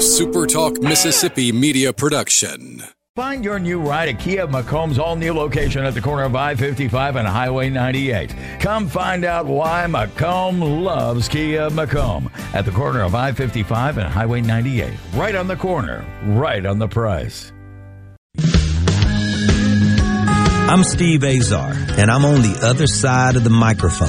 a SuperTalk Mississippi media production. Find your new ride at Kia McComb's all new location at the corner of I 55 and Highway 98. Come find out why McComb loves Kia McComb at the corner of I 55 and Highway 98. Right on the corner, right on the price. I'm Steve Azar, and I'm on the other side of the microphone,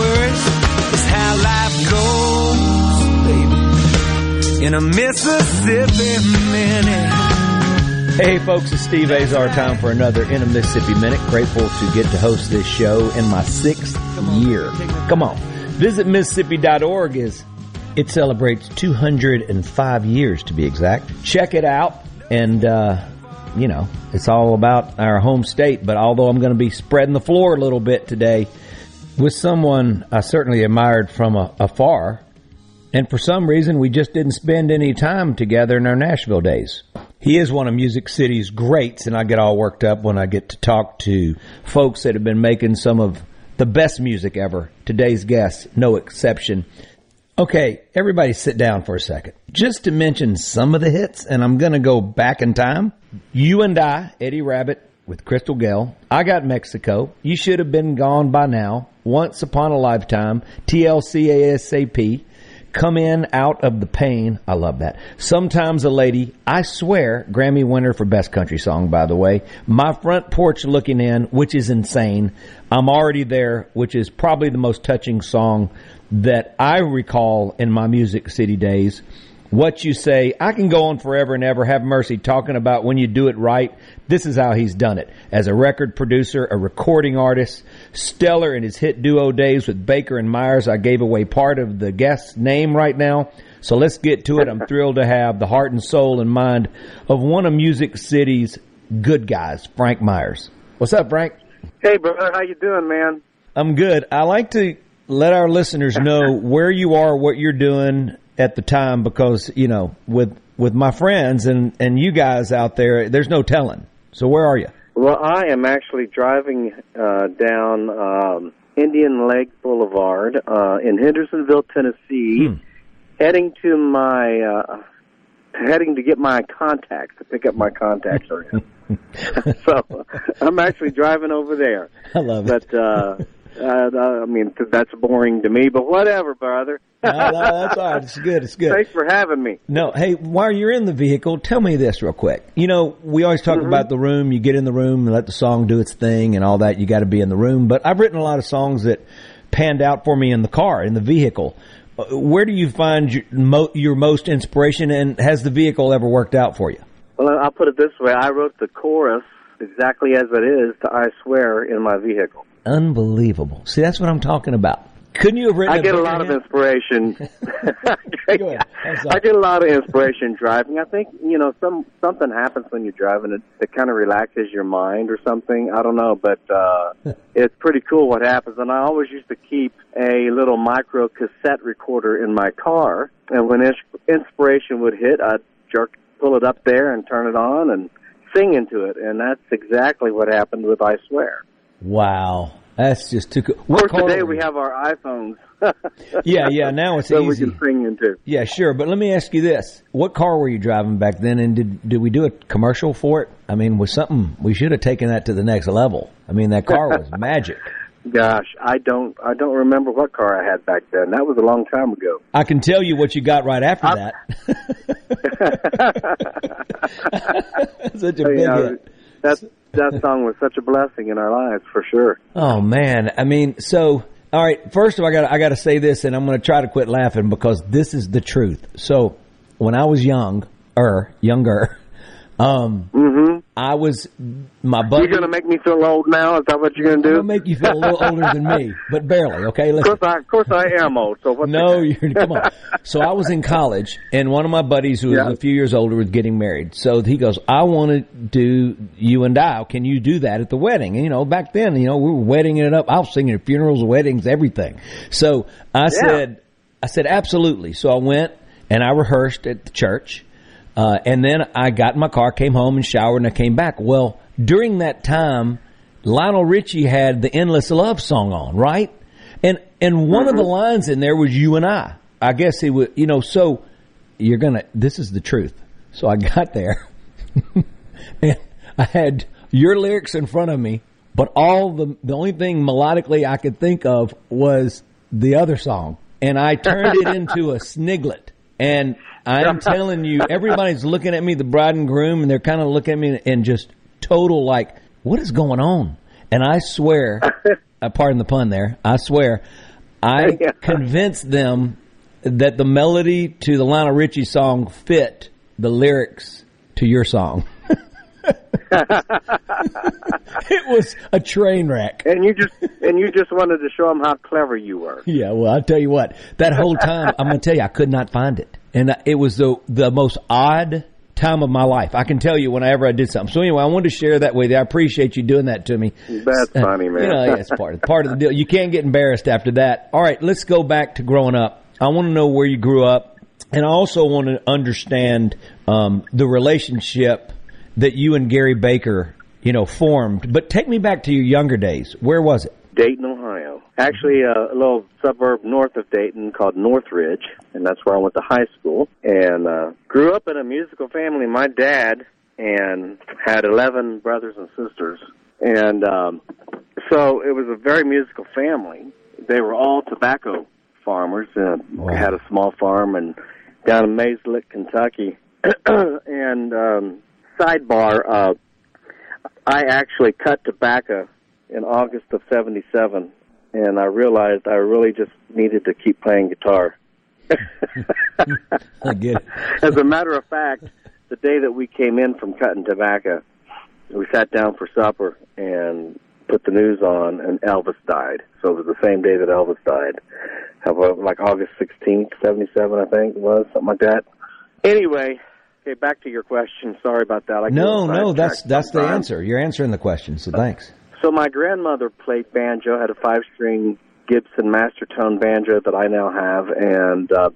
in a Mississippi minute. Hey folks, it's Steve Azar. Time for another In a Mississippi Minute. Grateful to get to host this show in my sixth year. Come on. Visit Mississippi.org as it celebrates 205 years to be exact. Check it out and, uh, you know, it's all about our home state, but although I'm going to be spreading the floor a little bit today with someone I certainly admired from a, afar, and for some reason we just didn't spend any time together in our Nashville days. He is one of Music City's greats, and I get all worked up when I get to talk to folks that have been making some of the best music ever. Today's guest, no exception. Okay, everybody sit down for a second. Just to mention some of the hits, and I'm going to go back in time. You and I, Eddie Rabbitt with Crystal Gayle. I Got Mexico. You Should Have Been Gone by Now. Once Upon a Lifetime. TLC ASAP. Come in out of the pain. I love that. Sometimes a lady. I swear, Grammy winner for best country song, by the way. My front porch looking in, which is insane. I'm already there, which is probably the most touching song that I recall in my Music City days. What you say, I can go on forever and ever. Have mercy talking about when you do it right. This is how he's done it. As a record producer, a recording artist, stellar in his hit duo days with Baker and Myers. I gave away part of the guest's name right now. So let's get to it. I'm thrilled to have the heart and soul and mind of one of Music City's good guys, Frank Myers. What's up, Frank? Hey, brother, how you doing, man? I'm good. I like to let our listeners know where you are, what you're doing at the time, because you know, with with my friends and and you guys out there, there's no telling. So where are you? Well, I am actually driving uh, down um, Indian Lake Boulevard uh, in Hendersonville, Tennessee, Hmm. heading to my uh, heading to get my contacts to pick up my contacts. so I'm actually driving over there. I love it. But uh, uh, I mean, that's boring to me. But whatever, brother. No, no, that's all right. It's good. It's good. Thanks for having me. No, hey, while you're in the vehicle, tell me this real quick. You know, we always talk about the room. You get in the room and let the song do its thing and all that. You got to be in the room. But I've written a lot of songs that panned out for me in the car, in the vehicle. Uh, Where do you find your, mo- your most inspiration, and has the vehicle ever worked out for you? Well, I'll put it this way: I wrote the chorus exactly as it is to "I Swear" in my vehicle. Unbelievable. See, that's what I'm talking about. Couldn't you have written? I get a lot of inspiration. I get a lot of inspiration driving. I think you know some something happens when you're driving it that kind of relaxes your mind or something. I don't know, but uh, it's pretty cool what happens. And I always used to keep a little micro cassette recorder in my car, and when ins- inspiration would hit, I'd jerk, pull it up there, and turn it on and sing into it. And that's exactly what happened with "I Swear." Wow, that's just too cool. Of course, today we have our iPhones. Yeah, yeah. Now it's so easy. we can sing into. Yeah, sure. But let me ask you this: What car were you driving back then, and did did we do a commercial for it? I mean, was something we should have taken that to the next level? I mean, that car was magic. Gosh, I don't I don't remember what car I had back then. That was a long time ago. I can tell you what you got right after that. Such a big You know, hit. that that song was such a blessing in our lives for sure. Oh man, I mean, so all right. First of all, I got I got to say this, and I'm going to try to quit laughing because this is the truth. So, when I was young, er, younger, um, hmm I was my buddy. You're gonna make me feel old now? Is that what you're gonna I'm do? gonna make you feel a little older than me, but barely. Okay, of course, I, of course, I am old. So what's No, you're come on. So I was in college, and one of my buddies who was Yeah. a few years older was getting married. So he goes, "I want to do you and I. Can you do that at the wedding?" And you know, back then, you know, we were wedding it up. I was singing at funerals, weddings, everything. So I said, "I said absolutely." So I went and I rehearsed at the church, uh, and then I got in my car, came home, and showered, and I came back. Well, during that time, Lionel Richie had the "Endless Love" song on, right? And and one of the lines in there was you and I. I guess it would, you know. So you're gonna. This is the truth. So I got there, and I had your lyrics in front of me, but all the the only thing melodically I could think of was the other song, and I turned it into a sniglet. And I'm telling you, everybody's looking at me, the bride and groom, and they're kind of looking at me and just total like, what is going on? And I swear, uh, pardon the pun there, I swear, I Yeah. convinced them that the melody to the Lionel Richie song fit the lyrics to your song. it was a train wreck. And you just and you just wanted to show them how clever you were. Yeah, well, I'll tell you what. That whole time, I'm going to tell you, I could not find it, and it was the the most odd time of my life. I can tell you whenever I did something. So anyway, I wanted to share that with you. I appreciate you doing that to me. That's funny, man. You know, yeah, it's part of part of the deal. You can't get embarrassed after that. All right, let's go back to growing up. I want to know where you grew up, and I also want to understand um, the relationship that you and Gary Baker, you know, formed. But take me back to your younger days. Where was it? Dayton, Ohio. Actually, uh, a little suburb north of Dayton called Northridge, and that's where I went to high school. And uh, grew up in a musical family. My dad and had eleven brothers and sisters, and um, so it was a very musical family. They were all tobacco farmers. And Wow. Had a small farm and down in Mayslick, Kentucky. and um, sidebar, uh, I actually cut tobacco in August of 77, and I realized I really just needed to keep playing guitar. I get it. As a matter of fact, the day that we came in from cutting tobacco, we sat down for supper and put the news on, and Elvis died. So it was the same day that Elvis died. About like August 16th, 77, I think it was, something like that. Anyway, okay, back to your question. Sorry about that. I No, no, that's that's the answer. You're answering the question, so thanks. So my grandmother played banjo, had a five-string Gibson Mastertone banjo that I now have, and uh,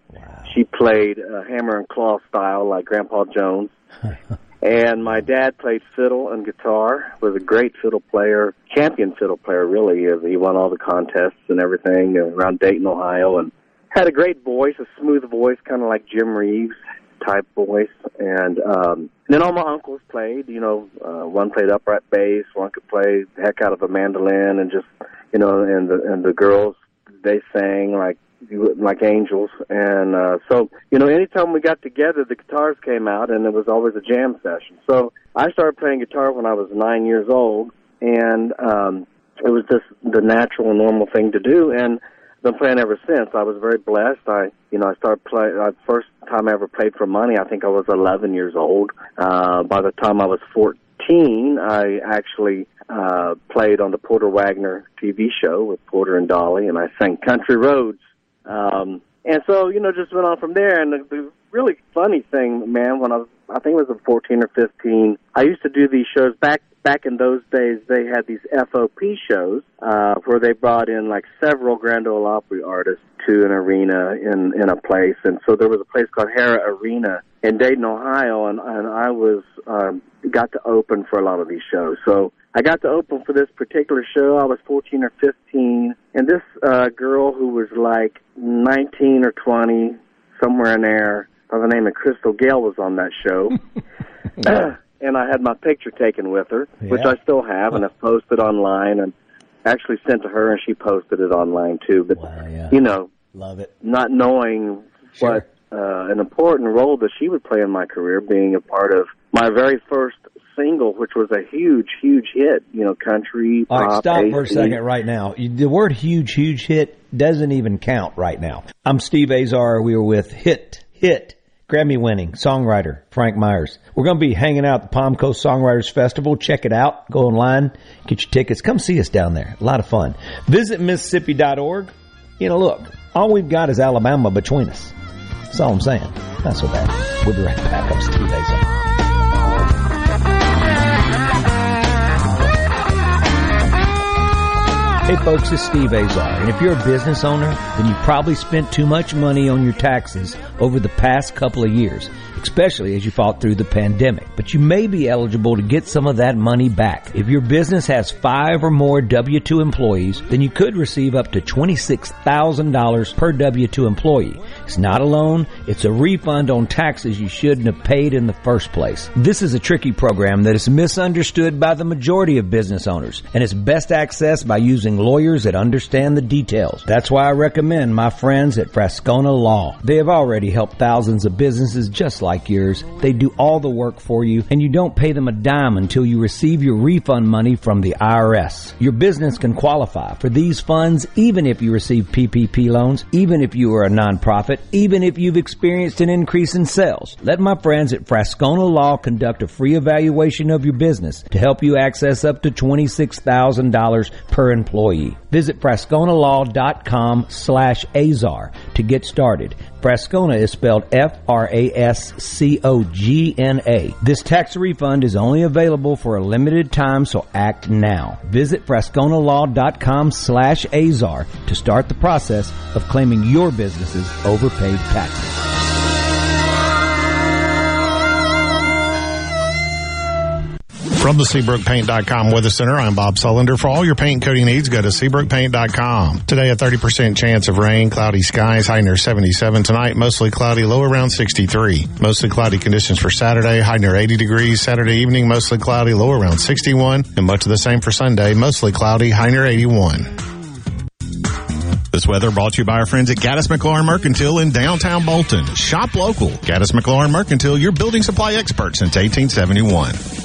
she played uh, hammer and claw style like Grandpa Jones. and my dad played fiddle and guitar. Was a great fiddle player, champion fiddle player. Really, he won all the contests and everything around Dayton, Ohio, and had a great voice, a smooth voice, kind of like Jim Reeves type voice. And um, then all my uncles played. You know, uh, one played upright bass, one could play the heck out of a mandolin, and just you know, and the and the girls they sang like like angels. And uh, so you know, anytime we got together, the guitars came out, and it was always a jam session. So I started playing guitar when I was nine years old, and um, it was just the natural and normal thing to do. And been playing ever since. I was very blessed. I, you know, I started playing. Uh, first time I ever played for money, I think I was 11 years old. Uh, by the time I was 14, I actually uh, played on the Porter Wagoner TV show with Porter and Dolly, and I sang Country Roads. Um, and so, you know, just went on from there. And the, the really funny thing, man, when I was, I think it was 14 or 15, I used to do these shows back back in those days. They had these FOP shows uh, where they brought in like several Grand Ole Opry artists to an arena in in a place, and so there was a place called Hara Arena in Dayton, Ohio, and and I was um, got to open for a lot of these shows. So I got to open for this particular show. I was 14 or 15, and this uh, girl who was like 19 or 20, somewhere in there, by the name of Crystal Gayle, was on that show. and I had my picture taken with her, which Yeah. I still have, and I've posted online, and actually sent to her, and she posted it online too. But Wow, yeah. you know, Love it. not knowing Sure. what uh, an important role that she would play in my career, being a part of my very first single, which was a huge, huge hit. You know, country. All right, pop, stop for a second right now. The word huge, huge hit doesn't even count right now. I'm Steve Azar. We were with Hit, Hit, Grammy winning songwriter Frank Myers. We're going to be hanging out at the Palm Coast Songwriters Festival. Check it out. Go online, get your tickets. Come see us down there. A lot of fun. Visit Mississippi.org. You know, look, all we've got is Alabama between us. That's all I'm saying. Not so bad. We'll be right back. I'm Steve Azar. Hey folks, it's Steve Azar, and if you're a business owner, then you probably spent too much money on your taxes over the past couple of years, especially as you fought through the pandemic. But you may be eligible to get some of that money back. If your business has five or more W-2 employees, then you could receive up to $26,000 per W-2 employee. It's not a loan, it's a refund on taxes you shouldn't have paid in the first place. This is a tricky program that is misunderstood by the majority of business owners, and it's best accessed by using lawyers that understand the details. That's why I recommend my friends at Frascogna Law. They have already helped thousands of businesses just like yours. They do all the work for you, and you don't pay them a dime until you receive your refund money from the IRS. Your business can qualify for these funds even if you receive PPP loans, even if you are a nonprofit, even if you've experienced an increase in sales. Let my friends at Frascogna Law conduct a free evaluation of your business to help you access up to $26,000 per employee employee. Visit frascognalaw.com slash azar to get started. Frascogna is spelled F-R-A-S-C-O-G-N-A. This tax refund is only available for a limited time, so act now. Visit frascognalaw.com slash azar to start the process of claiming your business's overpaid taxes. From the SeabrookPaint.com Weather Center, I'm Bob Sullender. For all your paint coating needs, go to SeabrookPaint.com. Today, a 30% chance of rain, cloudy skies, high near 77 tonight, mostly cloudy, low around 63. Mostly cloudy conditions for Saturday, high near 80 degrees. Saturday evening, mostly cloudy, low around 61. And much of the same for Sunday, mostly cloudy, high near 81. This weather brought to you by our friends at Gaddis McLaurin Mercantile in downtown Bolton. Shop local. Gaddis McLaurin Mercantile, your building supply expert since 1871.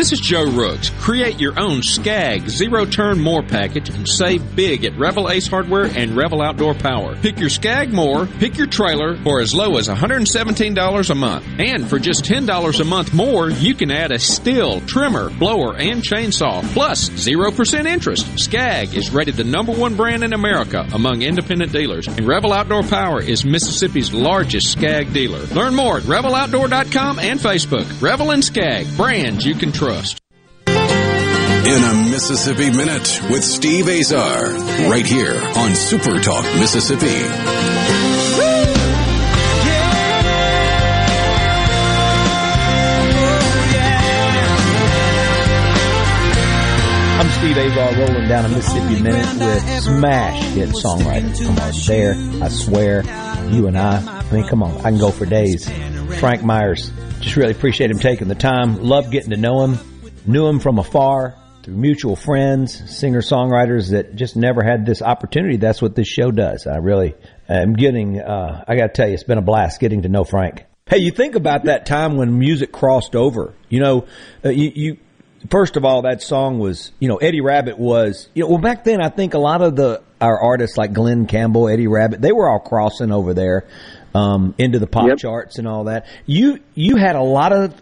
This is Joe Rooks. Create your own Scag zero turn more package and save big at Revell Ace Hardware and Revell Outdoor Power. Pick your Scag more, pick your trailer for as low as $117 a month. And for just $10 a month more, you can add a Stihl, trimmer, blower, and chainsaw, plus 0% interest. Scag is rated the number one brand in America among independent dealers, and Revell Outdoor Power is Mississippi's largest Scag dealer. Learn more at RevellOutdoor.com and Facebook. Revell and Scag, brands you can trust. In a Mississippi Minute with Steve Azar, right here on Super Talk Mississippi. I'm Steve Azar rolling down a Mississippi Minute with Smash Hit Songwriter. Come on, there, I swear, you and I, I mean, come on, I can go for days. Frank Myers, just really appreciate him taking the time. Love getting to know him. Knew him from afar through mutual friends, singer songwriters that just never had this opportunity. That's what this show does. I really am getting, uh, I got to tell you, it's been a blast getting to know Frank. Hey, you think about that time when music crossed over. You know, uh, you, you first of all, that song was, you know, Eddie Rabbitt was, you know, well, back then I think a lot of the, our artists like Glen Campbell, Eddie Rabbitt, they were all crossing over there, um, into the pop Yep. charts and all that. You, you had a lot of,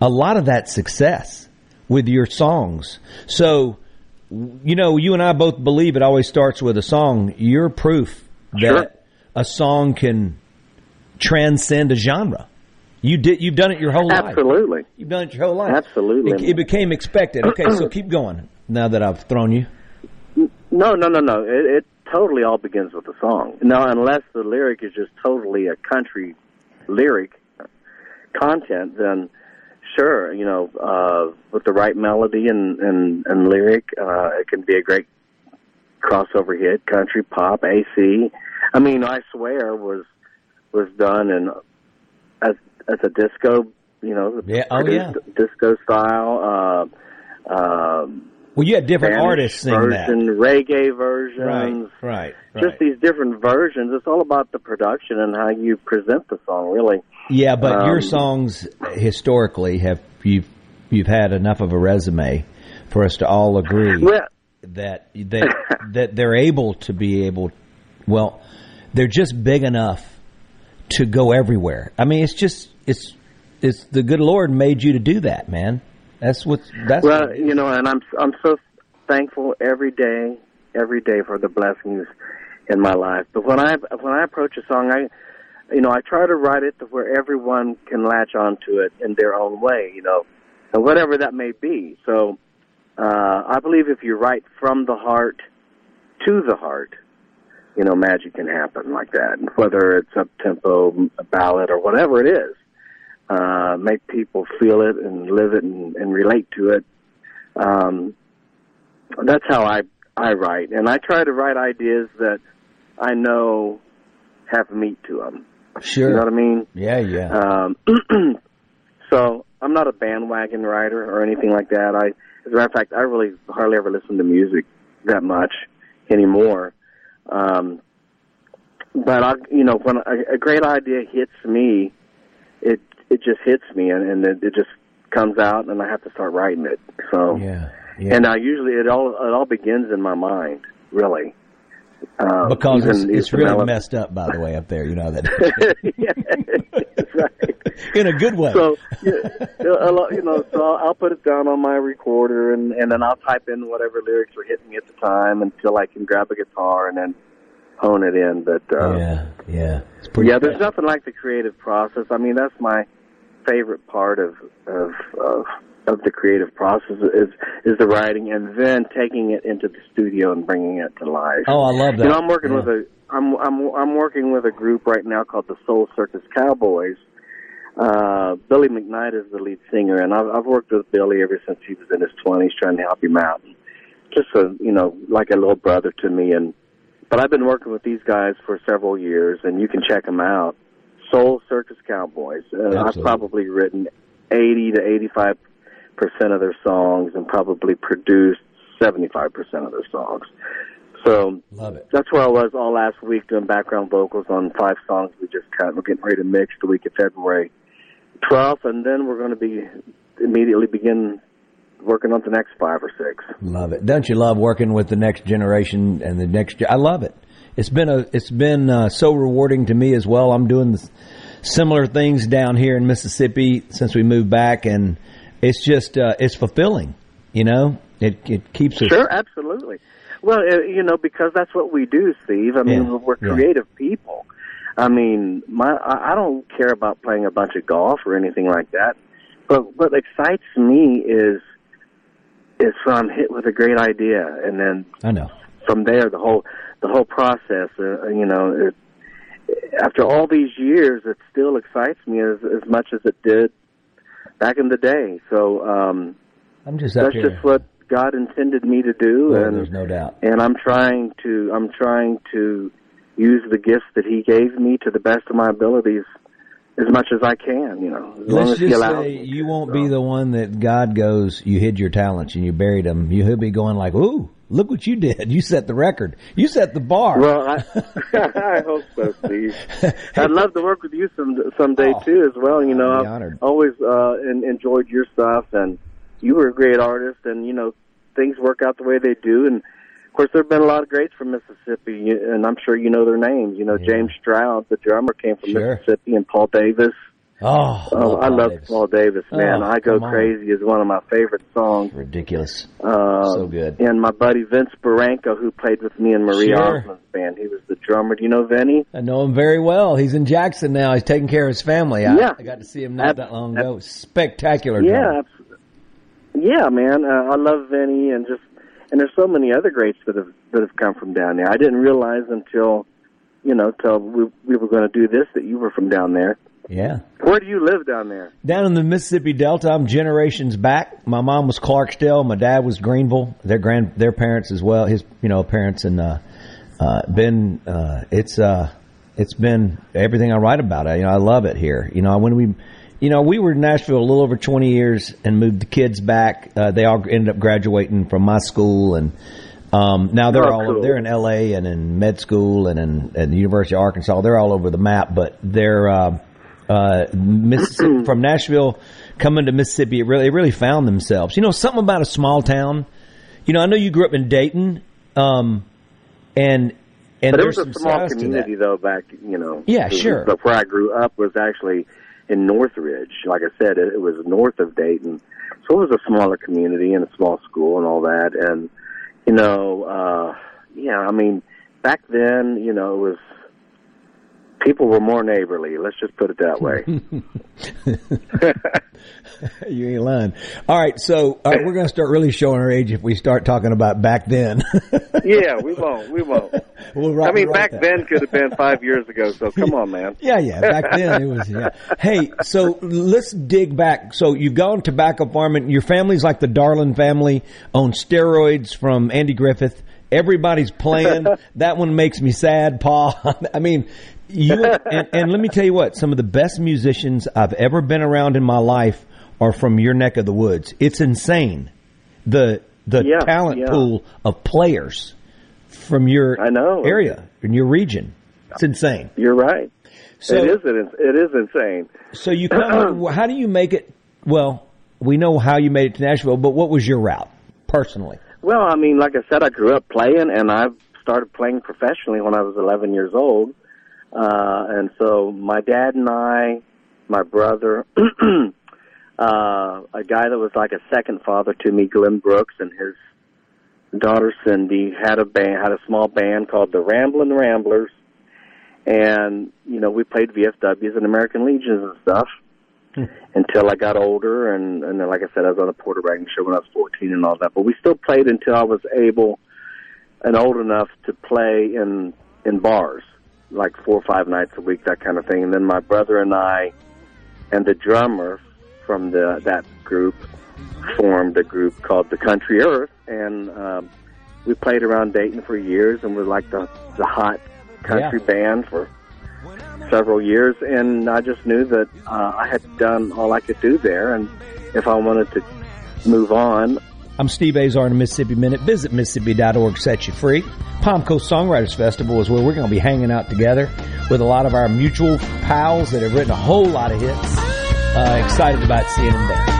a lot of that success with your songs. So, you know, you and I both believe it always starts with a song. You're proof that Sure. a song can transcend a genre. You did. You've done it your whole life. Absolutely. You've done it your whole life. Absolutely. It, it became expected. Okay, so keep going. Now that I've thrown you. No, no, no, no. It, it totally all begins with the song. Now, unless the lyric is just totally a country lyric content, then sure, you know, uh, with the right melody and and, and lyric, uh, it can be a great crossover hit. Country pop, AC. I mean, I swear was was done in as as a disco, you know, Yeah, oh, yeah. disco style. Uh, um, Well, you had different Spanish artists sing that. version, reggae versions, Right, right, just these different versions. It's all about the production and how you present the song, really. Yeah, but your Um, songs historically have you've you've had enough of a resume for us to all agree Well- that that that they're able to be able. Well, they're just big enough to go everywhere. I mean, it's just it's it's the good Lord made you to do that, man. That's what that's well, what you know, and I'm I'm so thankful every day, every day for the blessings in my life. But when I when I approach a song, I you know I try to write it to where everyone can latch onto it in their own way, you know, and whatever that may be. So uh, I believe if you write from the heart to the heart, you know, magic can happen like that. And whether it's up tempo, a ballad, or whatever it is, uh, make people feel it and live it and, and relate to it. Um, that's how I I write, and I try to write ideas that I know have meat to them. Sure. You know what I mean? Yeah, yeah. Um, so I'm not a bandwagon writer or anything like that. I, as a matter of fact, I really hardly ever listen to music that much anymore. Um, but I, you know, when a, a great idea hits me, it just hits me, and, and it, it just comes out, and I have to start writing it. So yeah, yeah. and I usually it all it all begins in my mind, really. Um, because even- it's, it's really messed up, by the way, up there. You know that right. in a good way. So, yeah, a lot- you know, so I'll, put it down on my recorder, and and then I'll type in whatever lyrics are hitting me at the time until I can grab a guitar and then hone it in. But uh, yeah, yeah, it's pretty yeah, there's nothing like the creative process. I mean, that's my favorite part of of of, of the creative process is is the writing, and then taking it into the studio and bringing it to life. Oh, I love that. You know, I'm working Yeah. with a I'm I'm I'm working with a group right now called the Soul Circus Cowboys. Uh, Billy McKnight is the lead singer, and I've, I've worked with Billy ever since he was in his 20s, trying to help him out. Just a you know, like a little brother to me. And but I've been working with these guys for several years, and you can check them out. Soul Circus Cowboys. Uh, I've probably written 80 to 85 percent of their songs, and probably produced 75 percent of their songs. So Love it. that's where I was all last week doing background vocals on five songs we just cut. We're getting ready to mix the week of February 12th, and then we're going to be immediately begin working on the next five or six. Love it. Don't you love working with the next generation and the next? I love it. It's been a. It's been uh, so rewarding to me as well. I'm doing the similar things down here in Mississippi since we moved back, and it's just uh, it's fulfilling. You know, it it keeps us. Sure, absolutely. Well, uh, you know, because that's what we do, Steve. I mean, Yeah, we're yeah. creative people. I mean, my I I don't care about playing a bunch of golf or anything like that. But what excites me is is when I'm hit with a great idea, and then I know. from there the whole the whole process. Uh, you know, it, after all these years, it still excites me as as much as it did back in the day. So um, I'm just that's here. just what God intended me to do, Oh, and there's no doubt. and I'm trying to I'm trying to use the gifts that He gave me to the best of my abilities as much as I can. You know, Let's just say you won't be the one that God goes, you hid your talents and you buried them. You, he'll be going like, ooh, look what you did. You set the record. You set the bar. Well, I, I hope so, Steve. I'd love to work with you some someday Oh, too, as well. You know, I've honored. always uh, en- enjoyed your stuff, and you were a great artist, and you know, things work out the way they do. And of course, there have been a lot of greats from Mississippi, and I'm sure you know their names. You know, James Stroud, the drummer, came from Sure. Mississippi, and Paul Davis. Oh, Oh, I love Davis. Paul Davis, man. Oh, I Go on. Crazy is one of my favorite songs. Ridiculous. Uh, So good. And my buddy Vince Baranco, who played with me in Marie Sure. Osmond's band, he was the drummer. Do you know Vinny? I know him very well. He's in Jackson now. He's taking care of his family. I, Yeah. I got to see him not Ab- that long ab- ago. Spectacular. Yeah, yeah, man. Uh, I love Vinny, and just and there's so many other greats that have that have come from down there. I didn't realize until you know, till we we were going to do this that you were from down there. Yeah. Where do you live down there? Down in the Mississippi Delta, I'm generations back. My mom was Clarksdale. My dad was Greenville. Their grand, their parents as well. His, you know, parents and uh, uh, been. Uh, it's uh, it's been everything I write about. it. you know, I love it here. You know, when we, you know, we were in Nashville a little over 20 years and moved the kids back. Uh, they all ended up graduating from my school and. Um, now they're Oh, all cool. they're in L.A. and in med school and in at the University of Arkansas. They're all over the map, but they're uh, uh, Mississippi, from Nashville coming to Mississippi. It really, it really found themselves. You know, something about a small town. You know, I know you grew up in Dayton, um, and and but it there's was a small sides to that. community though back you know Yeah, sure. but where i grew up was actually in northridge like i said it, it was north of dayton so it was a smaller community and a small school and all that and you know uh yeah i mean back then you know it was people were more neighborly let's just put it that way you ain't lying. All right, so all right, we're going to start really showing our age if we start talking about back then. yeah we won't we won't We'll i mean back that. then could have been five years ago so come on man Yeah, yeah. Back then it was. Yeah. Hey, so let's dig back. So you've gone tobacco farming. Your family's like the Darling family on steroids from Andy Griffith. Everybody's playing. that one makes me sad, Paul. I mean, you and, and let me tell you what. Some of the best musicians I've ever been around in my life are from your neck of the woods. It's insane. The the Yeah, talent yeah. pool of players from your I know. area in your region. It's insane. you're right So- it is it is insane So you come. how do you make it? Well, we know how you made it to Nashville, but what was your route personally? Well, I mean, like I said, I grew up playing, and I started playing professionally when I was 11 years old. Uh, and so my dad and I, my brother, uh, a guy that was like a second father to me, Glenn Brooks, and his daughter Cindy had a band, had a small band called the Ramblin' Ramblers, and you know we played VFWs and American Legions and stuff until I got older, and and then, like I said, I was on the Porter Wagoner show when I was 14 and all that. But we still played until I was able and old enough to play in in bars, like four or five nights a week, that kind of thing. And then my brother and I, and the drummer from the that group, formed a group called the Country Earth, and um, we played around Dayton for years, and we're like the the hot country band for several years, and I just knew that uh, I had done all I could do there, and if I wanted to move on, I'm Steve Azar in the Mississippi Minute. Visit Mississippi.org, set you free. Palm Coast Songwriters Festival is where we're going to be hanging out together with a lot of our mutual pals that have written a whole lot of hits. Uh, excited about seeing them there.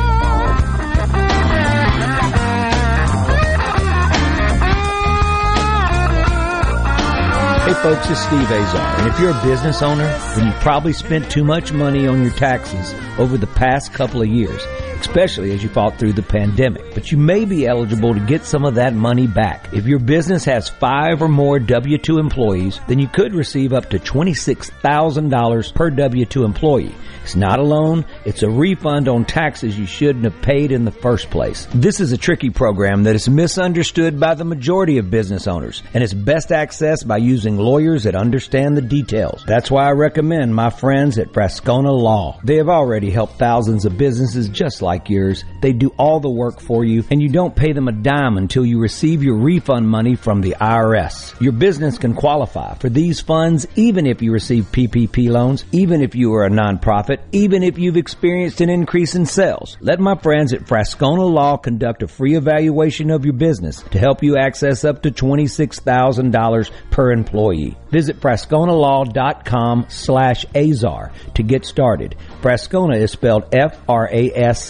Hey folks, it's Steve Azar, and if you're a business owner, then you've probably spent too much money on your taxes over the past couple of years, especially as you fought through the pandemic. But you may be eligible to get some of that money back. If your business has five or more W-2 employees, then you could receive up to $26,000 per W-2 employee. It's not a loan, it's a refund on taxes you shouldn't have paid in the first place. This is a tricky program that is misunderstood by the majority of business owners, and it's best accessed by using lawyers that understand the details. That's why I recommend my friends at Frascogna Law. They have already helped thousands of businesses just like like yours. They do all the work for you and you don't pay them a dime until you receive your refund money from the IRS. Your business can qualify for these funds even if you receive PPP loans, even if you are a nonprofit, even if you've experienced an increase in sales. Let my friends at Frascogna Law conduct a free evaluation of your business to help you access up to $26,000 per employee. Visit frascognalaw.com slash azar to get started. Frascogna is spelled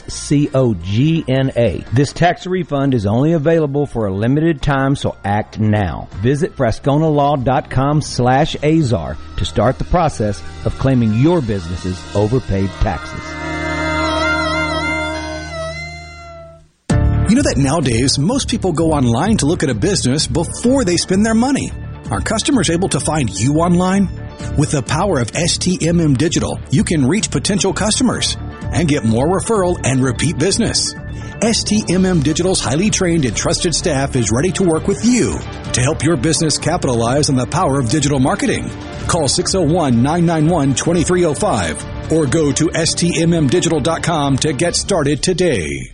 F-R-A-S-C-O-G-N-A. This tax refund is only available for a limited time, so act now. Visit frascognalaw.com slash azar to start the process of claiming your business's overpaid taxes. You know that nowadays most people go online to look at a business before they spend their money. Are customers able to find you online? With the power of STMM Digital, you can reach potential customers and get more referral and repeat business. STMM Digital's highly trained and trusted staff is ready to work with you to help your business capitalize on the power of digital marketing. Call 601-991-2305 or go to stmmdigital.com to get started today.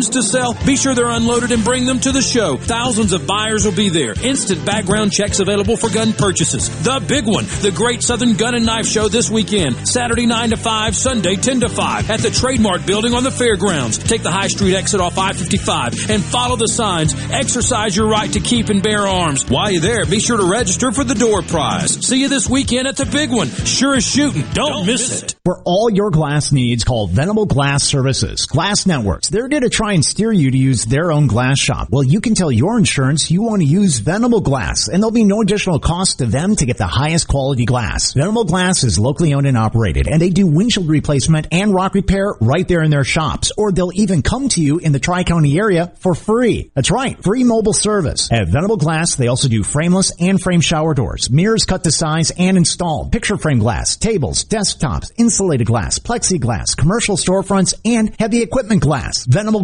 to sell? Be sure they're unloaded and bring them to the show. Thousands of buyers will be there. Instant background checks available for gun purchases. The big one, the Great Southern Gun and Knife Show this weekend. Saturday 9 to 5, Sunday 10 to 5 at the Trademark Building on the fairgrounds. Take the High Street exit off I-55 and follow the signs. Exercise your right to keep and bear arms. While you're there, be sure to register for the door prize. See you this weekend at the big one. Sure as shooting. Don't, miss it. For all your glass needs, call Venable Glass Services. Glass Networks. They're going to try and steer you to use their own glass shop. Well, you can tell your insurance you want to use Venable Glass, and there'll be no additional cost to them to get the highest quality glass. Venable Glass is locally owned and operated, and they do windshield replacement and rock repair right there in their shops, or they'll even come to you in the Tri-County area for free. That's right, free mobile service. At Venable Glass, they also do frameless and frame shower doors, mirrors cut to size and installed, picture frame glass, tables, desktops, insulated glass, plexiglass, commercial storefronts, and heavy equipment glass. Venable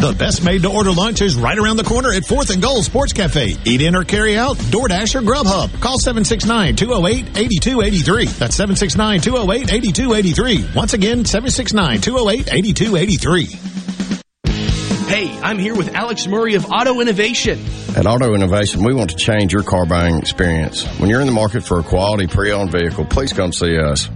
The best made to order lunch is right around the corner at 4th and Gold Sports Cafe. Eat in or carry out, DoorDash or Grubhub. Call 769-208-8283. That's 769-208-8283. Once again, 769-208-8283. Hey, I'm here with Alex Murray of Auto Innovation. At Auto Innovation, we want to change your car buying experience. When you're in the market for a quality pre-owned vehicle, please come see us.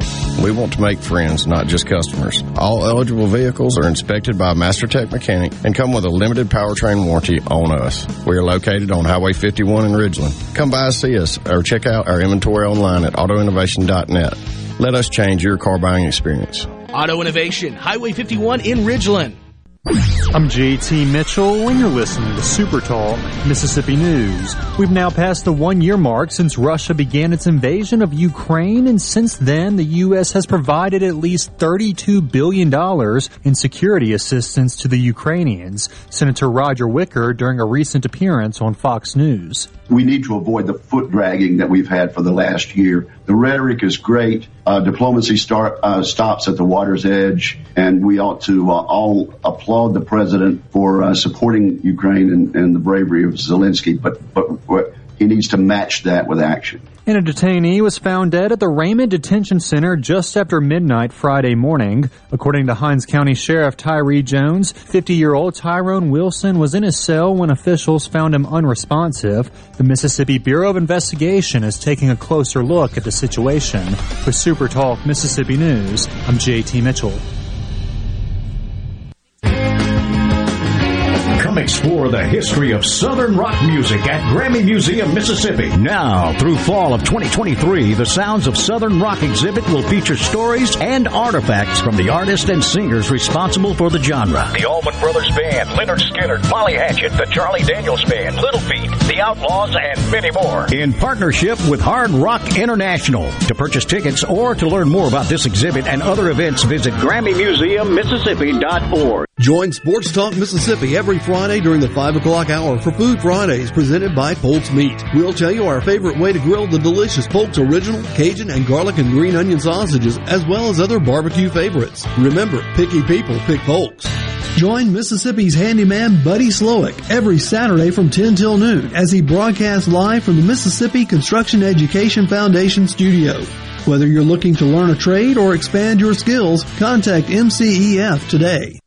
We want to make friends, not just customers. All eligible vehicles are inspected by a Master Tech mechanic and come with a limited powertrain warranty on us. We are located on Highway 51 in Ridgeland. Come by and see us or check out our inventory online at autoinnovation.net. Let us change your car buying experience. Auto Innovation, Highway 51 in Ridgeland. I'm JT Mitchell, and you're listening to Super Talk Mississippi News. We've now passed the one year mark since Russia began its invasion of Ukraine, and since then, the U.S. has provided at least $32 billion in security assistance to the Ukrainians. Senator Roger Wicker during a recent appearance on Fox News. We need to avoid the foot dragging that we've had for the last year. The rhetoric is great. Uh, diplomacy start, uh, stops at the water's edge, and we ought to uh, all applaud the president for uh, supporting Ukraine and, and, the bravery of Zelensky. But but he needs to match that with action. And a detainee was found dead at the Raymond Detention Center just after midnight Friday morning. According to Hinds County Sheriff Tyree Jones, 50-year-old Tyrone Wilson was in his cell when officials found him unresponsive. The Mississippi Bureau of Investigation is taking a closer look at the situation. For Super Talk Mississippi News, I'm JT Mitchell. Come explore the history of Southern rock music at Grammy Museum, Mississippi. Now, through fall of 2023, the Sounds of Southern Rock exhibit will feature stories and artifacts from the artists and singers responsible for the genre. The Allman Brothers Band, Lynyrd Skynyrd, Molly Hatchet, the Charlie Daniels Band, Little Feat, The Outlaws, and many more. In partnership with Hard Rock International. To purchase tickets or to learn more about this exhibit and other events, visit GrammyMuseumMississippi.org. Join Sports Talk Mississippi every Friday during the 5 o'clock hour for Food Fridays presented by Polk's Meat. We'll tell you our favorite way to grill the delicious Polk's original Cajun and garlic and green onion sausages as well as other barbecue favorites. Remember, picky people pick Polk's. Join Mississippi's handyman Buddy Slowick every Saturday from 10 till noon as he broadcasts live from the Mississippi Construction Education Foundation studio. Whether you're looking to learn a trade or expand your skills, contact MCEF today.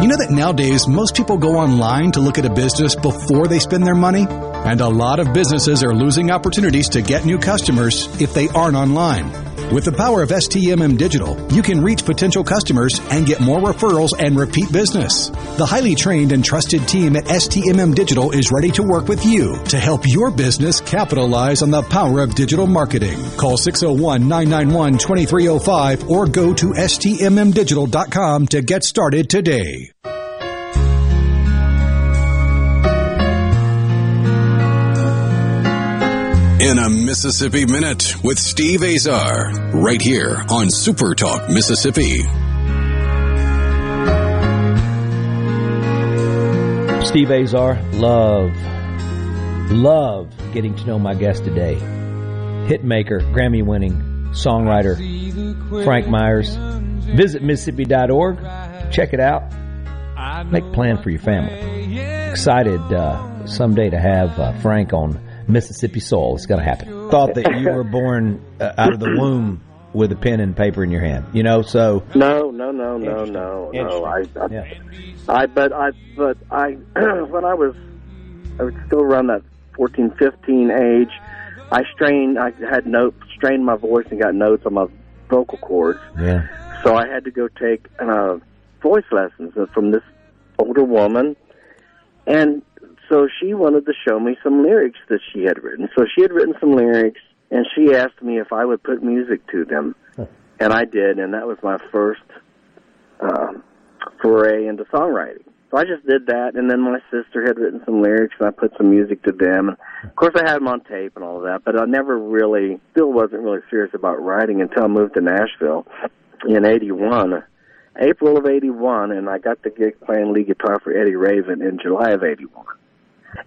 You know that nowadays most people go online to look at a business before they spend their money? And a lot of businesses are losing opportunities to get new customers if they aren't online. With the power of STMM Digital, you can reach potential customers and get more referrals and repeat business. The highly trained and trusted team at STMM Digital is ready to work with you to help your business capitalize on the power of digital marketing. Call 601-991-2305 or go to stmmdigital.com to get started today. In a Mississippi Minute with Steve Azar, right here on Super Talk Mississippi. Steve Azar, love, love getting to know my guest today. Hitmaker, Grammy winning songwriter Frank Myers. Visit Mississippi.org, check it out, make a plan for your family. Excited uh, someday to have uh, Frank on Mississippi soil. It's going to happen. Thought that you were born uh, out of the womb with a pen and paper in your hand. You know, so no, no, no, no, no, no. I, I, yeah. I, but I, but I, when I was, I was still around that 14, 15 age. I strained. I had note strained my voice and got notes on my vocal cords. Yeah. So I had to go take uh, voice lessons from this older woman, and so she wanted to show me some lyrics that she had written. So she had written some lyrics, and she asked me if I would put music to them, and I did, and that was my first um, foray into songwriting. So I just did that, and then my sister had written some lyrics, and I put some music to them. And of course, I had them on tape and all of that, but I never really, still wasn't really serious about writing until I moved to Nashville in '81. April of '81, and I got the gig playing lead guitar for Eddie Raven in July of '81.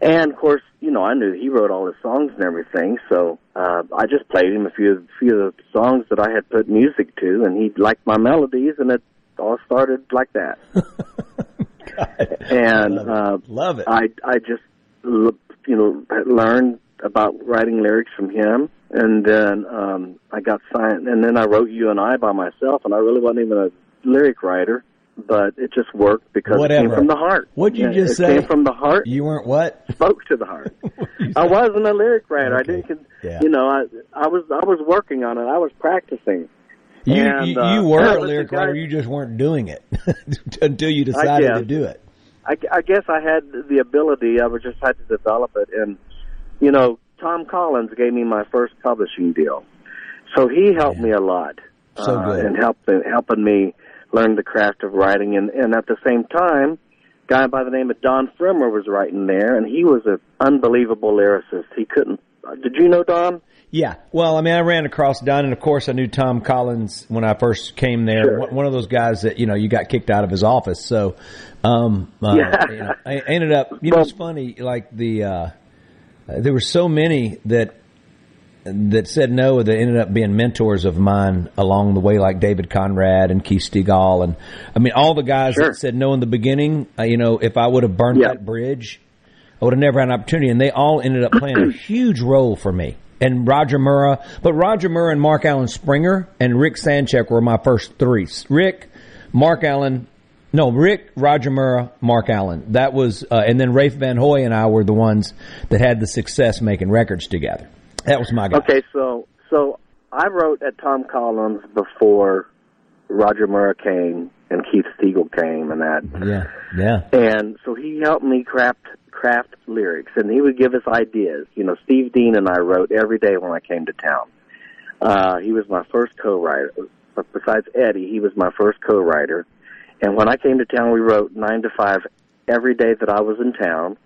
And of course, you know, I knew he wrote all his songs and everything, so uh, I just played him a few few of the songs that I had put music to, and he liked my melodies, and it all started like that. and love it. Uh, love it. I I just you know learned about writing lyrics from him, and then um, I got signed, and then I wrote "You and I" by myself, and I really wasn't even a lyric writer but it just worked because Whatever. it came from the heart. What'd you Yeah, just it say? Came from the heart. You weren't what? Spoke to the heart. I wasn't a lyric writer. I didn't. Yeah. You know, I I was I was working on it. I was practicing. You And, you, uh, were a lyric writer. You just weren't doing it until you decided to do it. I, I guess I had the ability. I would just had to develop it. And you know, Tom Collins gave me my first publishing deal, so he helped me a lot. So uh, good. and helped helping me learn the craft of writing. And and at the same time, a guy by the name of Don Pfrimmer was writing there, and he was an unbelievable lyricist. He couldn't. uh, Did you know Don? Yeah. Well, I mean, I ran across Don, and of course, I knew Tom Collins when I first came there. Sure. One- One of those guys that you know you got kicked out of his office. So, um, uh, Yeah. you know, I ended up. You know, it's funny. Like the uh, there were so many that that said no that ended up being mentors of mine along the way, like David Conrad and Keith Stegall, and I mean all the guys Sure. that said no in the beginning. Uh, you know, if I would have burned Yeah. that bridge, I would have never had an opportunity. And they all ended up playing a huge role for me. And Roger Murrah, but Roger Murrah and Mark Alan Springer and Rick Sanchek were my first three. Rick, Mark Allen, no, Rick, Roger Murrah, Mark Allen. That was, uh, and then Rafe Van Hoy and I were the ones that had the success making records together. That was my guy. Okay, so so I wrote at Tom Collins before Roger Murrah came and Keith Stegall came and that. Yeah, yeah. And so he helped me craft craft lyrics, and he would give us ideas. You know, Steve Dean and I wrote every day when I came to town. Uh, he was my first co-writer. Besides Eddie, he was my first co-writer. And when I came to town, we wrote nine to five every day that I was in town.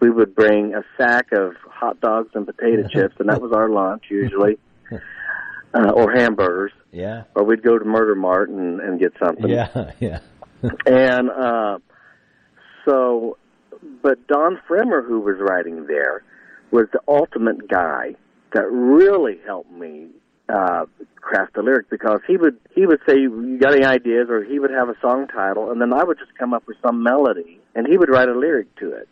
We would bring a sack of hot dogs and potato chips, and that was our lunch usually, uh, or hamburgers. Yeah. Or we'd go to Murder Mart and, and get something. Yeah, yeah. and uh, so, but Don Pfrimmer, who was writing there, was the ultimate guy that really helped me uh, craft the lyric because he would he would say you got any ideas or he would have a song title and then I would just come up with some melody and he would write a lyric to it.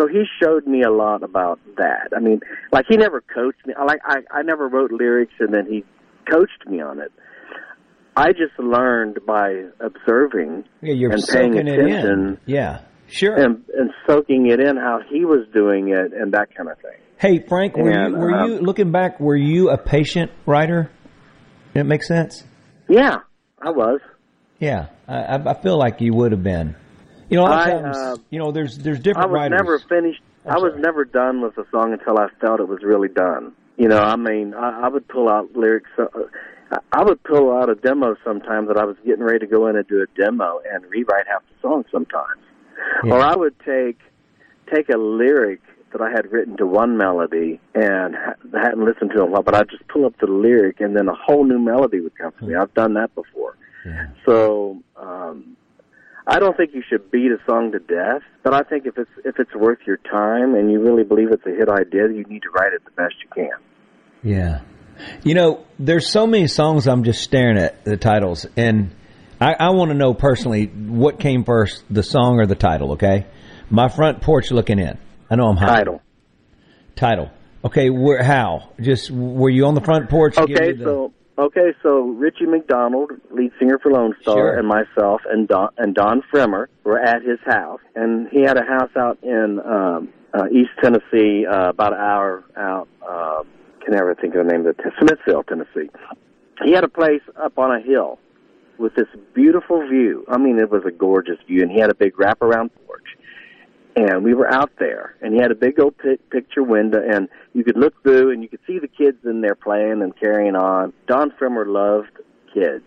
So he showed me a lot about that. I mean, like he never coached me. Like I I never wrote lyrics and then he coached me on it. I just learned by observing Yeah, you're and paying soaking it attention in. Yeah, sure. and and soaking it in how he was doing it and that kind of thing. Hey, Frank, were And, you were um, you looking back? Were you a patient writer? It makes sense. Yeah, I was. Yeah, I I feel like you would have been. You know, a lot of I, times, uh, you know, there's there's different. I was writers. never finished. I was never done with a song until I felt it was really done. You know, I mean, I, I would pull out lyrics. Uh, I would pull out a demo sometimes that I was getting ready to go in and do a demo and rewrite half the song sometimes. Yeah. Or I would take take a lyric that I had written to one melody and ha- hadn't listened to in a while, but I'd just pull up the lyric and then a whole new melody would come to me. I've done that before. So um, I don't think you should beat a song to death, but I think if it's if it's worth your time and you really believe it's a hit idea, you need to write it the best you can. Yeah. You know, there's so many songs I'm just staring at the titles, and I, I want to know personally what came first, the song or the title. Okay, my front porch looking in. I know I'm high. Title. Title. Okay, where? How? Just were you on the front porch? Okay, the- so okay, so Richie McDonald, lead singer for Lone Star, Sure. and myself and Don and Don Pfrimmer were at his house, and he had a house out in um, uh, East Tennessee, uh, about an hour out. Uh, can never think of the name of it. Smithville, Tennessee. He had a place up on a hill with this beautiful view. I mean, it was a gorgeous view, and he had a big wraparound porch. And we were out there, and he had a big old pi- picture window, and you could look through, and you could see the kids in there playing and carrying on. Don Pfrimmer loved kids,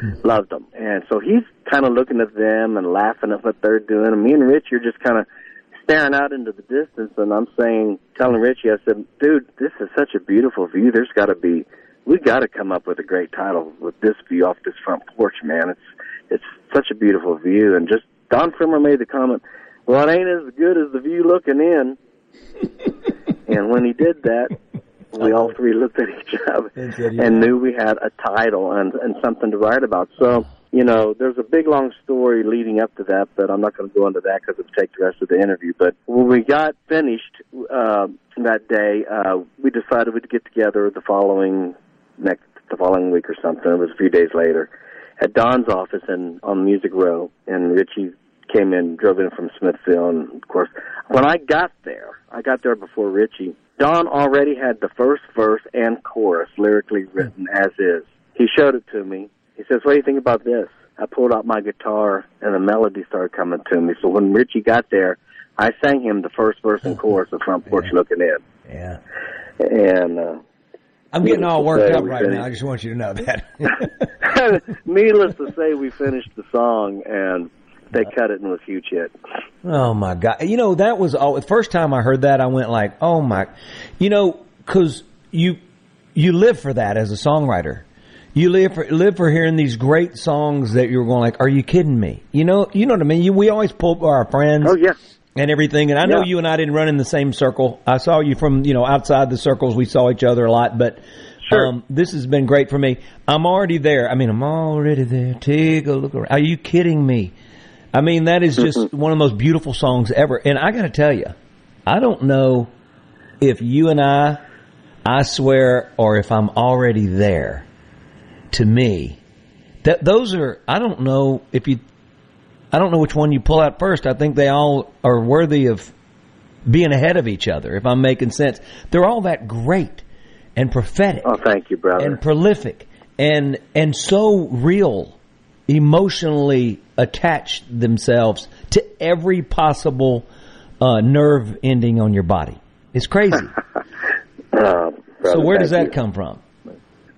hmm. loved them, and so he's kind of looking at them and laughing at what they're doing. And me and Rich are just kind of staring out into the distance, and I'm saying, telling Richie, I said, "Dude, this is such a beautiful view. There's got to be, we got to come up with a great title with this view off this front porch, man. It's it's such a beautiful view." And just Don Pfrimmer made the comment, "Well, it ain't as good as the view looking in." and when he did that, we all three looked at each other and knew we had a title and and something to write about. So you know, there's a big long story leading up to that, but I'm not going to go into that because it would take the rest of the interview. But when we got finished uh, that day, uh, we decided we'd get together the following next the following week or something. It was a few days later at Don's office in on Music Row, and Richie came in, drove in from Smithville, and of course, when I got there, I got there before Richie. Don already had the first verse and chorus lyrically written as is. He showed it to me. He says, "What do you think about this?" I pulled out my guitar, and the melody started coming to me. So when Richie got there, I sang him the first verse and chorus of Front Porch Looking In. Yeah. And uh, I'm getting all needless to worked up right finished- now. I just want you to know that. Needless to say, we finished the song and they cut it and was a huge hit. Oh my god! You know that was all. The first time I heard that, I went like, "Oh my," you know, because you you live for that as a songwriter. You live for live for hearing these great songs that you're going like, "Are you kidding me?" You know, you know what I mean. You, we always pull our friends. Oh yeah. And everything, and I know Yeah. you and I didn't run in the same circle. I saw you from you know outside the circles. We saw each other a lot, but um, this has been great for me. I'm already there. I mean, I'm already there. Take a look around. Are you kidding me? I mean, that is just mm-hmm. one of the most beautiful songs ever. And I got to tell you, I don't know if you and I, I swear, or if I'm already there. To me, that those are. I don't know if you. I don't know which one you pull out first. I think they all are worthy of being ahead of each other. If I'm making sense, they're all that great and prophetic. Oh, thank you, brother. And prolific and and so real, emotionally attached themselves to every possible uh, nerve ending on your body. It's crazy. Uh, so where does that you. come from?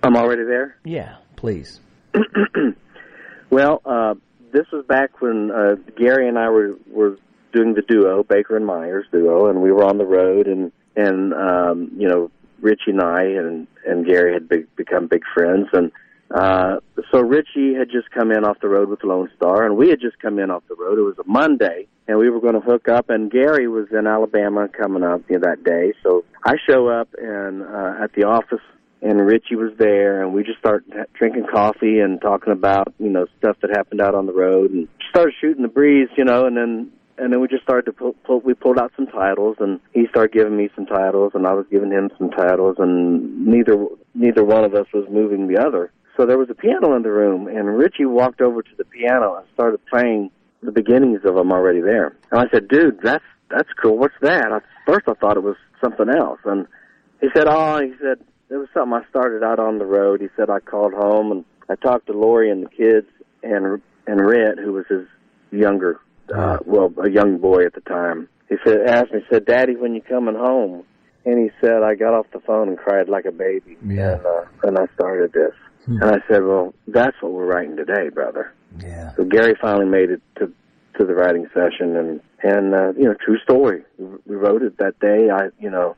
I'm already there. Yeah, please. well, uh, this was back when uh, Gary and I were were doing the duo, Baker and Myers duo, and we were on the road, and and um, you know Richie and I and and Gary had be- become big friends, and uh, so Richie had just come in off the road with Lone Star, and we had just come in off the road. It was a Monday, and we were going to hook up, and Gary was in Alabama coming up you know, that day. So I show up and uh, at the office, and Richie was there, and we just start drinking coffee and talking about you know stuff that happened out on the road, and started shooting the breeze, you know, and then and then we just started to pull, pull we pulled out some titles and he started giving me some titles and I was giving him some titles and neither neither one of us was moving the other so there was a piano in the room and Richie walked over to the piano and started playing the beginnings of I'm already there and I said dude that's that's cool what's that at first I thought it was something else and he said oh he said it was something I started out on the road he said I called home and I talked to Lori and the kids and and Red who was his younger uh, well, a young boy at the time. He said, asked me, said, "Daddy, when you coming home?" And he said, I got off the phone and cried like a baby. Yeah. And, uh, and I started this. Hmm. And I said, well, that's what we're writing today, brother. Yeah. So Gary finally made it to to the writing session, and and uh, you know, true story. We, wrote it that day. I, you know,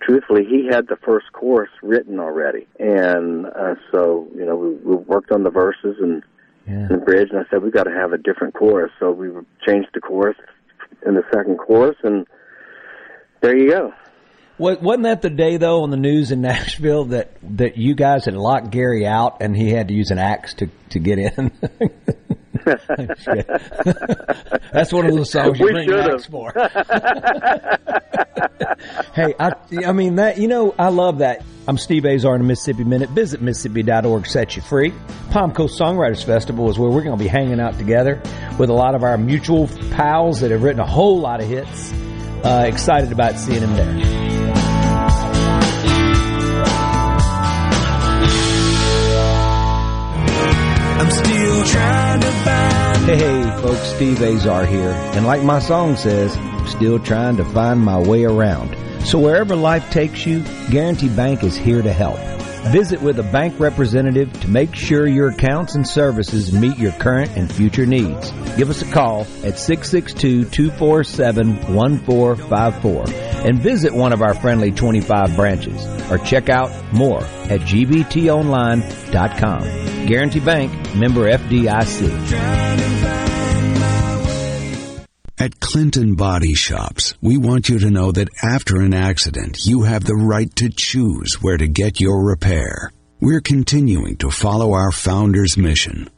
truthfully, he had the first chorus written already, and uh, so you know, we, we worked on the verses and yeah. the bridge, and I said we've got to have a different chorus. So we changed the chorus in the second chorus, and there you go. Wasn't that the day though on the news in Nashville that that you guys had locked Gary out and he had to use an axe to to get in? That's one of those songs you We bring an should've. axe for. hey, I, I mean that you know I love that. I'm Steve Azar in the Mississippi Minute. Visit Mississippi.org, set you free. Palm Coast Songwriters Festival is where we're going to be hanging out together with a lot of our mutual pals that have written a whole lot of hits. Uh, excited about seeing them there. Hey, folks, Steve Azar here. And like my song says, I'm still trying to find my way around. So wherever life takes you, Guarantee Bank is here to help. Visit with a bank representative to make sure your accounts and services meet your current and future needs. Give us a call at 662-247-1454 and visit one of our friendly 25 branches or check out more at gbtonline.com. Guarantee Bank, member FDIC. At Clinton Body Shops, we want you to know that after an accident, you have the right to choose where to get your repair. We're continuing to follow our founder's mission.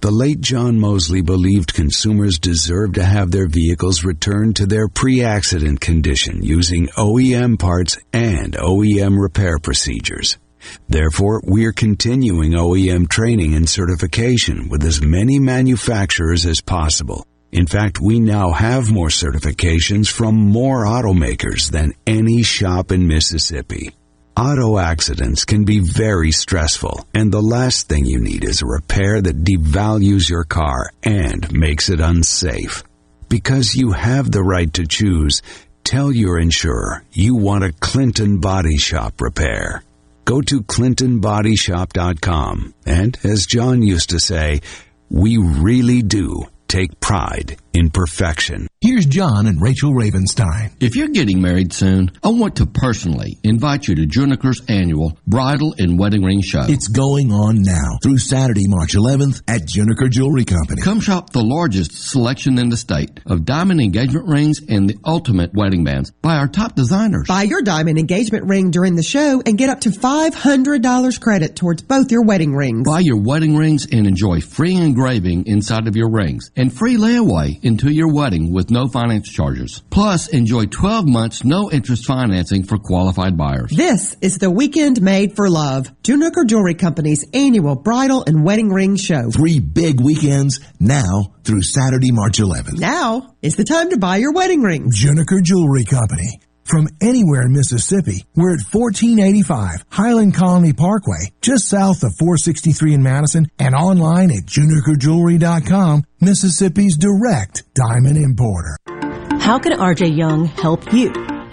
The late John Mosley believed consumers deserve to have their vehicles returned to their pre-accident condition using OEM parts and OEM repair procedures. Therefore, we're continuing OEM training and certification with as many manufacturers as possible. In fact, we now have more certifications from more automakers than any shop in Mississippi. Auto accidents can be very stressful, and the last thing you need is a repair that devalues your car and makes it unsafe. Because you have the right to choose, tell your insurer you want a Clinton Body Shop repair. Go to ClintonBodyShop.com, and as John used to say, we really do take pride in perfection. Here's John and Rachel Ravenstein. If you're getting married soon, I want to personally invite you to Juniker's annual Bridal and Wedding Ring Show. It's going on now through Saturday, March 11th at Juniker Jewelry Company. Come shop the largest selection in the state of diamond engagement rings and the ultimate wedding bands by our top designers. Buy your diamond engagement ring during the show and get up to $500 credit towards both your wedding rings. Buy your wedding rings and enjoy free engraving inside of your rings and free layaway into your wedding with no finance charges. Plus, enjoy 12 months no interest financing for qualified buyers. This is the weekend made for love. Juniker Jewelry Company's annual bridal and wedding ring show. Three big weekends now through Saturday, March 11th. Now is the time to buy your wedding rings. Juniker Jewelry Company. From anywhere in Mississippi, we're at 1485 Highland Colony Parkway, just south of 463 in Madison, and online at junikerjewelry.com, Mississippi's direct diamond importer. How can RJ Young help you?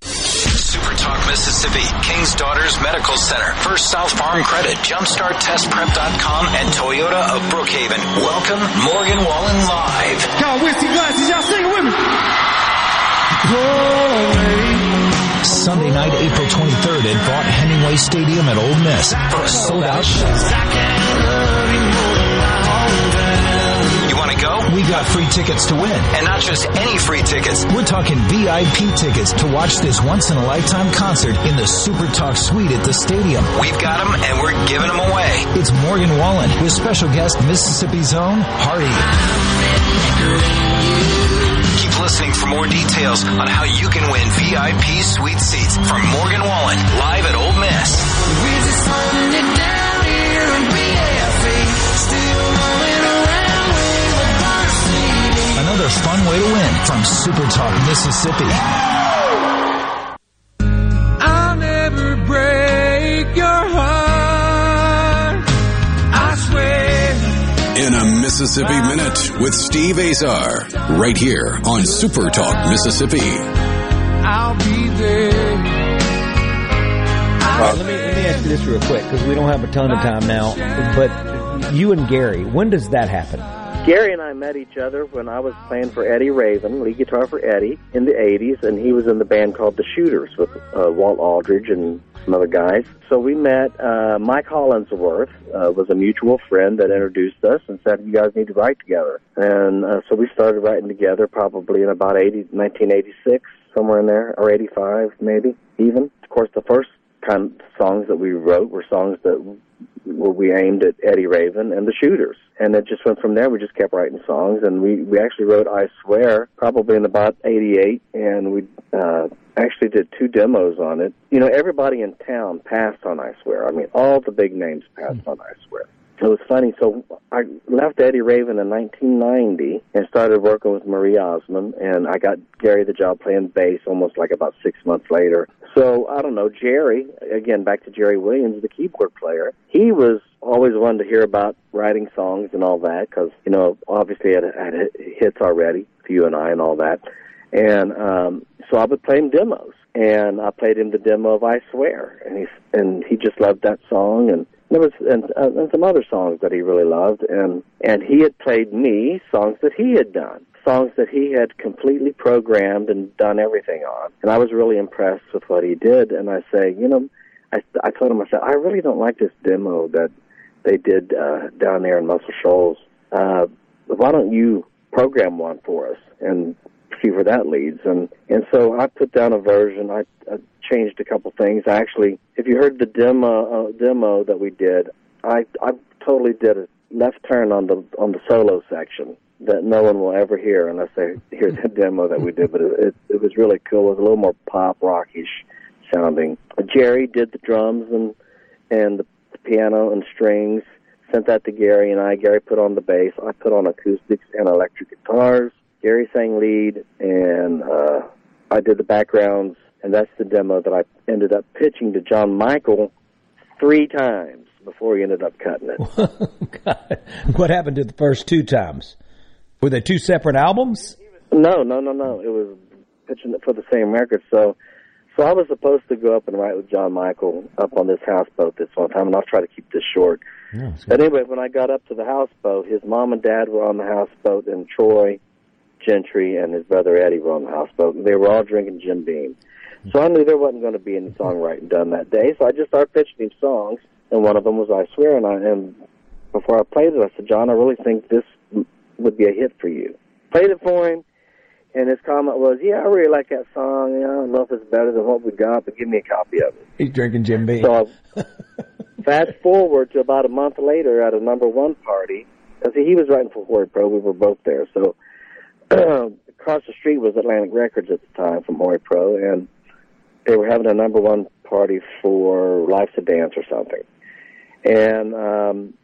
Super Talk Mississippi, King's Daughters Medical Center, First South Farm Credit, JumpstartTestPrep.com, and Toyota of Brookhaven. Welcome, Morgan Wallen Live. Y'all whiskey glasses, y'all sing with me. Sunday night, April 23rd at Vaught Hemingway Stadium at Ole Miss for a sold out show. You want to go? We got free tickets to win. And not just any free tickets. We're talking VIP tickets to watch this once in a lifetime concert in the Super Talk Suite at the stadium. We've got them and we're giving them away. It's Morgan Wallen with special guest Mississippi's own Hardy. Keep listening for more details on how you can win VIP suite seats from Morgan Wallen live at Ole Miss. Another fun way to win from Super Talk Mississippi. I'll never break your heart. I swear. In a Mississippi Minute with Steve Azar, right here on Super Talk Mississippi. I'll be there. All right, let me let me ask you this real quick because we don't have a ton of time now. But you and Gary, when does that happen? Gary and I met each other when I was playing for Eddie Raven, lead guitar for Eddie, in the 80s, and he was in the band called The Shooters with uh, Walt Aldridge and some other guys. So we met. Uh, Mike Hollinsworth uh, was a mutual friend that introduced us and said, you guys need to write together. And uh, so we started writing together probably in about 80, 1986, somewhere in there, or 85 maybe, even. Of course, the first kind of songs that we wrote were songs that were we aimed at Eddie Raven and the Shooters, and it just went from there. We just kept writing songs, and we we actually wrote "I Swear" probably in about '88, and we uh, actually did two demos on it. You know, everybody in town passed on "I Swear." I mean, all the big names passed on "I Swear." It was funny. So I left Eddie Raven in 1990 and started working with Marie Osmond, and I got Gary the job playing bass almost like about six months later. So I don't know, Jerry, again, back to Jerry Williams, the keyboard player, he was always wanted to hear about writing songs and all that because, you know, obviously had, had hits already you and I and all that. And um, so I would play him demos. And I played him the demo of "I Swear," and he and he just loved that song. And there was and, uh, and some other songs that he really loved, and and he had played me songs that he had done, songs that he had completely programmed and done everything on, and I was really impressed with what he did. And I say, you know, I I told him I said I really don't like this demo that they did uh, down there in Muscle Shoals. Uh, why don't you program one for us and see where that leads? And and so I put down a version. I, I changed a couple things. I actually, if you heard the demo uh, demo that we did, I I totally did a left turn on the on the solo section that no one will ever hear unless they hear the demo that we did. But it, it, it was really cool. It was a little more pop rockish sounding. Jerry did the drums and and the piano and strings. Sent that to Gary and I. Gary put on the bass. I put on acoustics and electric guitars. Gary sang lead, and uh, I did the backgrounds, and that's the demo that I ended up pitching to John Michael three times before he ended up cutting it. what happened to the first two times? Were they two separate albums? No, no, no, no. It was pitching it for the same record. So, so I was supposed to go up and write with John Michael up on this houseboat this one time, and I'll try to keep this short. but anyway, when I got up to the houseboat, his mom and dad were on the houseboat, and Troy Gentry and his brother Eddie were on the houseboat, and they were all drinking Jim Beam. So I knew there wasn't going to be any songwriting done that day. So I just started pitching him songs, and one of them was "I Swear." And I and before I played it, I said, "John, I really think this would be a hit for you." Played it for him, and his comment was, "Yeah, I really like that song. You know, I don't know if it's better than what we got, but give me a copy of it." He's drinking Jim Beam. So fast forward to about a month later at a number one party, because he was writing for Hori Pro. We were both there. So across the street was Atlantic Records at the time from Hori Pro, and they were having a number one party for Life's a Dance or something. And um,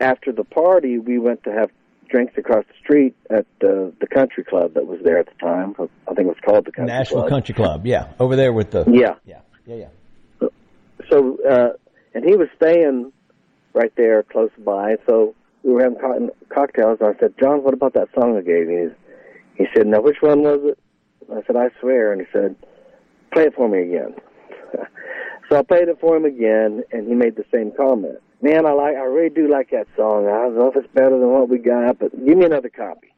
after the party, we went to have drinks across the street at uh, the country club that was there at the time. I think it was called the Country Nashville Club. Country Club. Yeah, over there with the Yeah. yeah, yeah, yeah. So, uh, and he was staying right there close by. So we were having co- cocktails, and I said, "John, what about that song I gave you?" He said, "Now, which one was it?" I said, "I swear." And he said, "Play it for me again." so I played it for him again, and he made the same comment. Man, I like, I really do like that song. I don't know if it's better than what we got, but give me another copy.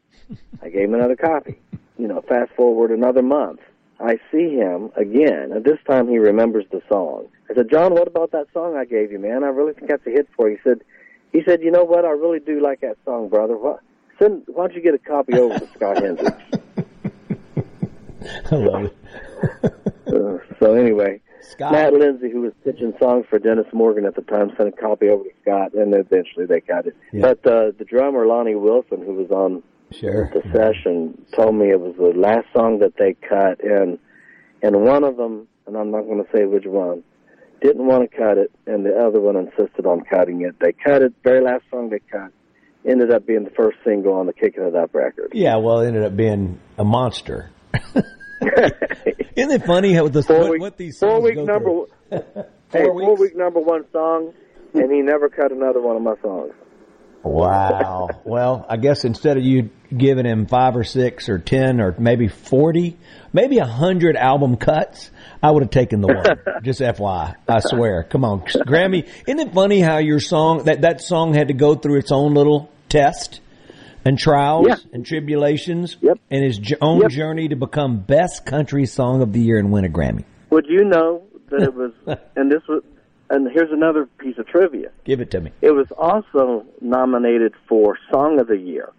I gave him another copy. You know, fast forward another month. I see him again, and this time he remembers the song. I said, John, what about that song I gave you, man? I really think that's a hit for you. He said, he said, you know what? I really do like that song, brother. Why, send, why don't you get a copy over to Scott Hendricks? I love it. Uh, so anyway, Matt Lindsay, who was pitching songs for Dennis Morgan at the time, sent a copy over to Scott, and eventually they got it. Yeah. But uh, the drummer Lonnie Wilson, who was on Sure. the session, told me it was the last song that they cut, and and one of them, and I'm not going to say which one, didn't want to cut it, and the other one insisted on cutting it. They cut it. Very last song they cut ended up being the first single on the Kicking It Up record. Yeah, well, it ended up being a monster. Isn't it funny how the Four what, week, what these four week number, through? hey, four week number one song, and he never cut another one of my songs. Wow. well, I guess instead of you giving him five or six or ten or maybe forty, maybe a hundred album cuts, I would have taken the one. Just FYI, I swear. Come on, Grammy. Isn't it funny how your song that that song had to go through its own little test and trials Yeah. and tribulations yep. and his own journey to become best country song of the year and win a Grammy. Would you know that it was? and this was, and here's another piece of trivia. Give it to me. It was also nominated for Song of the Year,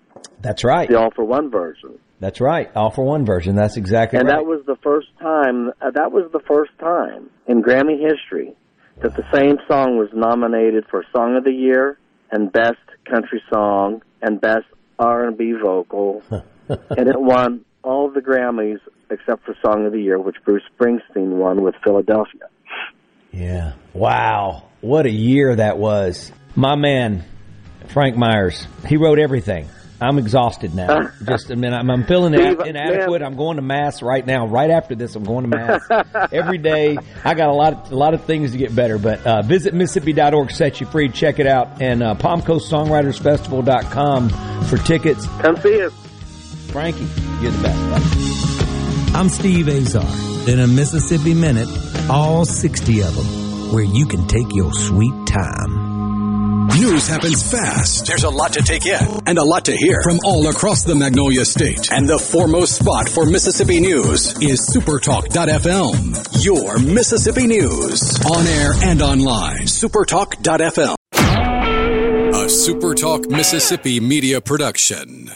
That's right. the All-4-One version, That's right. All-4-One version. That's exactly right. and right. that was the first time. Uh, that was the first time in Grammy history that the same song was nominated for Song of the Year and Best Country Song and Best R&B Vocal, and it won all of the Grammys except for Song of the Year, which Bruce Springsteen won with Philadelphia. Yeah. Wow. What a year that was. My man, Frank Myers, he wrote everything. I'm exhausted now. Just a minute. I'm, I'm feeling Steve, ina- inadequate. I'm going to mass right now. Right after this, I'm going to mass every day. I got a lot, of, a lot of things to get better. But uh, visit Mississippi.org, set you free. Check it out, and uh, PalmCoastSongwritersFestival.com for tickets. Come see us, Frankie. You're the best. Buddy. I'm Steve Azar. In a Mississippi Minute, all 60 of them, where you can take your sweet time. News happens fast. There's a lot to take in and a lot to hear from all across the Magnolia State. And the foremost spot for Mississippi news is Supertalk.fm. Your Mississippi news on air and online. Supertalk.fm. A Supertalk Mississippi media production.